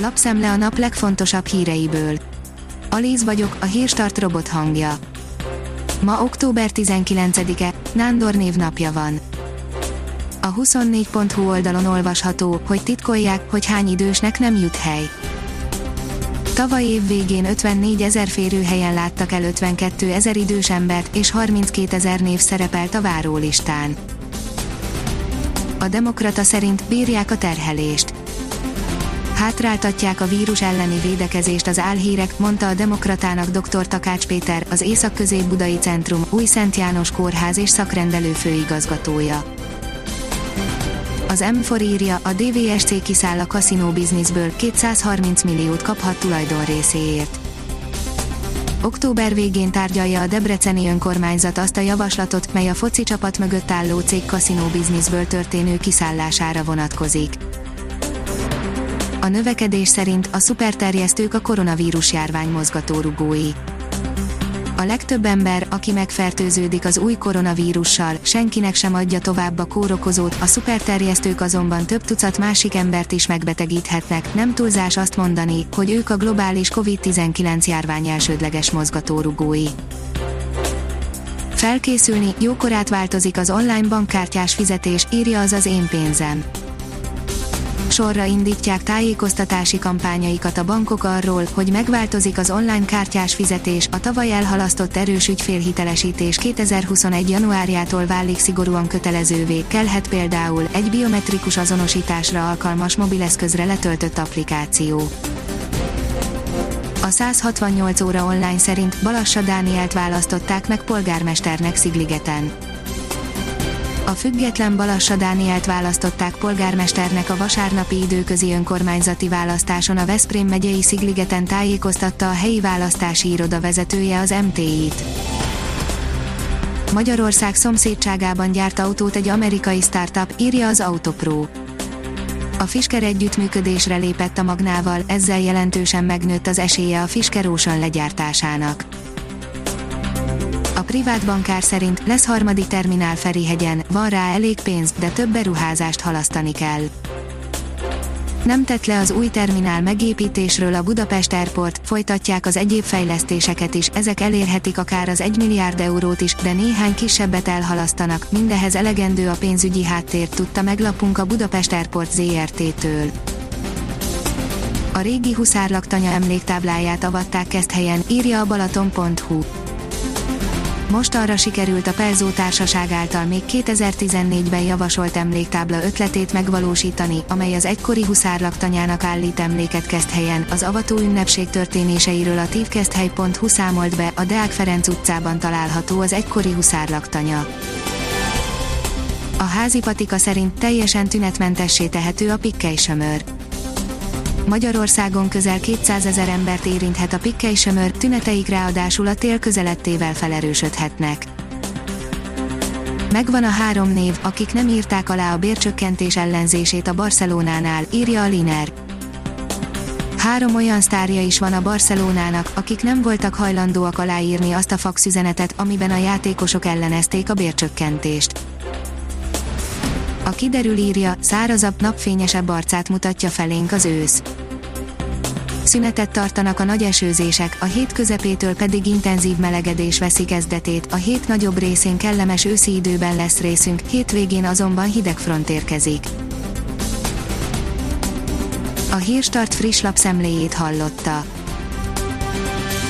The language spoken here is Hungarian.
Lapszemle a nap legfontosabb híreiből. Alíz vagyok, a hírstart robot hangja. Ma október 19-e, Nándor névnapja van. A 24.hu oldalon olvasható, hogy titkolják, hogy hány idősnek nem jut hely. Tavaly év végén 54 ezer férőhelyen láttak el 52 ezer idős embert, és 32 ezer név szerepelt a várólistán. A Demokrata szerint bírják a terhelést. Hátráltatják a vírus elleni védekezést az álhírek, mondta a Demokratának dr. Takács Péter, az Észak-Közép-Budai Centrum, Új Szent János Kórház és szakrendelő főigazgatója. Az M4 írja, a DVSC kiszáll a kaszinó bizniszből, 230 milliót kaphat tulajdon részéért. Október végén tárgyalja a Debreceni önkormányzat azt a javaslatot, mely a foci csapat mögött álló cég kaszinó bizniszből történő kiszállására vonatkozik. A növekedés szerint a szuperterjesztők a koronavírus járvány mozgatórugói. A legtöbb ember, aki megfertőződik az új koronavírussal, senkinek sem adja tovább a kórokozót, a szuperterjesztők azonban több tucat másik embert is megbetegíthetnek, nem túlzás azt mondani, hogy ők a globális COVID-19 járvány elsődleges mozgatórugói. Felkészülni, jókorát változik az online bankkártyás fizetés, írja az az én pénzem sorra indítják tájékoztatási kampányaikat a bankok arról, hogy megváltozik az online kártyás fizetés, a tavaly elhalasztott erős ügyfélhitelesítés 2021. januárjától válik szigorúan kötelezővé, kellhet például egy biometrikus azonosításra alkalmas mobileszközre letöltött applikáció. A 168 óra online szerint Balassa Dánielt választották meg polgármesternek Szigligeten. A független Balassa Dánielt választották polgármesternek a vasárnapi időközi önkormányzati választáson a Veszprém megyei Szigligeten tájékoztatta a helyi választási iroda vezetője az MTI-t. Magyarország szomszédságában gyárt autót egy amerikai startup, írja az Autopro. A Fisker együttműködésre lépett a Magnával, ezzel jelentősen megnőtt az esélye a Fisker Ocean legyártásának. A privát bankár szerint lesz harmadik terminál Ferihegyen, van rá elég pénz, de több beruházást halasztani kell. Nem tett le az új terminál megépítésről a Budapest Airport, folytatják az egyéb fejlesztéseket is, ezek elérhetik akár az 1 milliárd eurót is, de néhány kisebbet elhalasztanak, mindehez elegendő a pénzügyi háttér, tudta meglapunk a Budapest Airport ZRT-től. A régi huszárlaktanya emléktábláját avatták helyen, írja a balaton.hu. Most arra sikerült a Pelzó Társaság által még 2014-ben javasolt emléktábla ötletét megvalósítani, amely az egykori huszárlaktanyának állít emléket helyen. Az avató ünnepség történéseiről a tívkeszthely.hu számolt be, a Deák Ferenc utcában található az egykori huszárlaktanya. A házi patika szerint teljesen tünetmentessé tehető a pikkely sömör Magyarországon közel 200 ezer embert érinthet a pikkely-sömör, tüneteik ráadásul a tél közelettével felerősödhetnek. Megvan a három név, akik nem írták alá a bércsökkentés ellenzését a Barcelonánál, írja a Liner. Három olyan sztárja is van a Barcelonának, akik nem voltak hajlandóak aláírni azt a faxüzenetet, amiben a játékosok ellenezték a bércsökkentést. A kiderül írja, szárazabb, napfényesebb arcát mutatja felénk az ősz szünetet tartanak a nagy esőzések, a hét közepétől pedig intenzív melegedés veszi kezdetét, a hét nagyobb részén kellemes őszi időben lesz részünk, hétvégén azonban hideg front érkezik. A Hírstart friss lapszemléjét hallotta.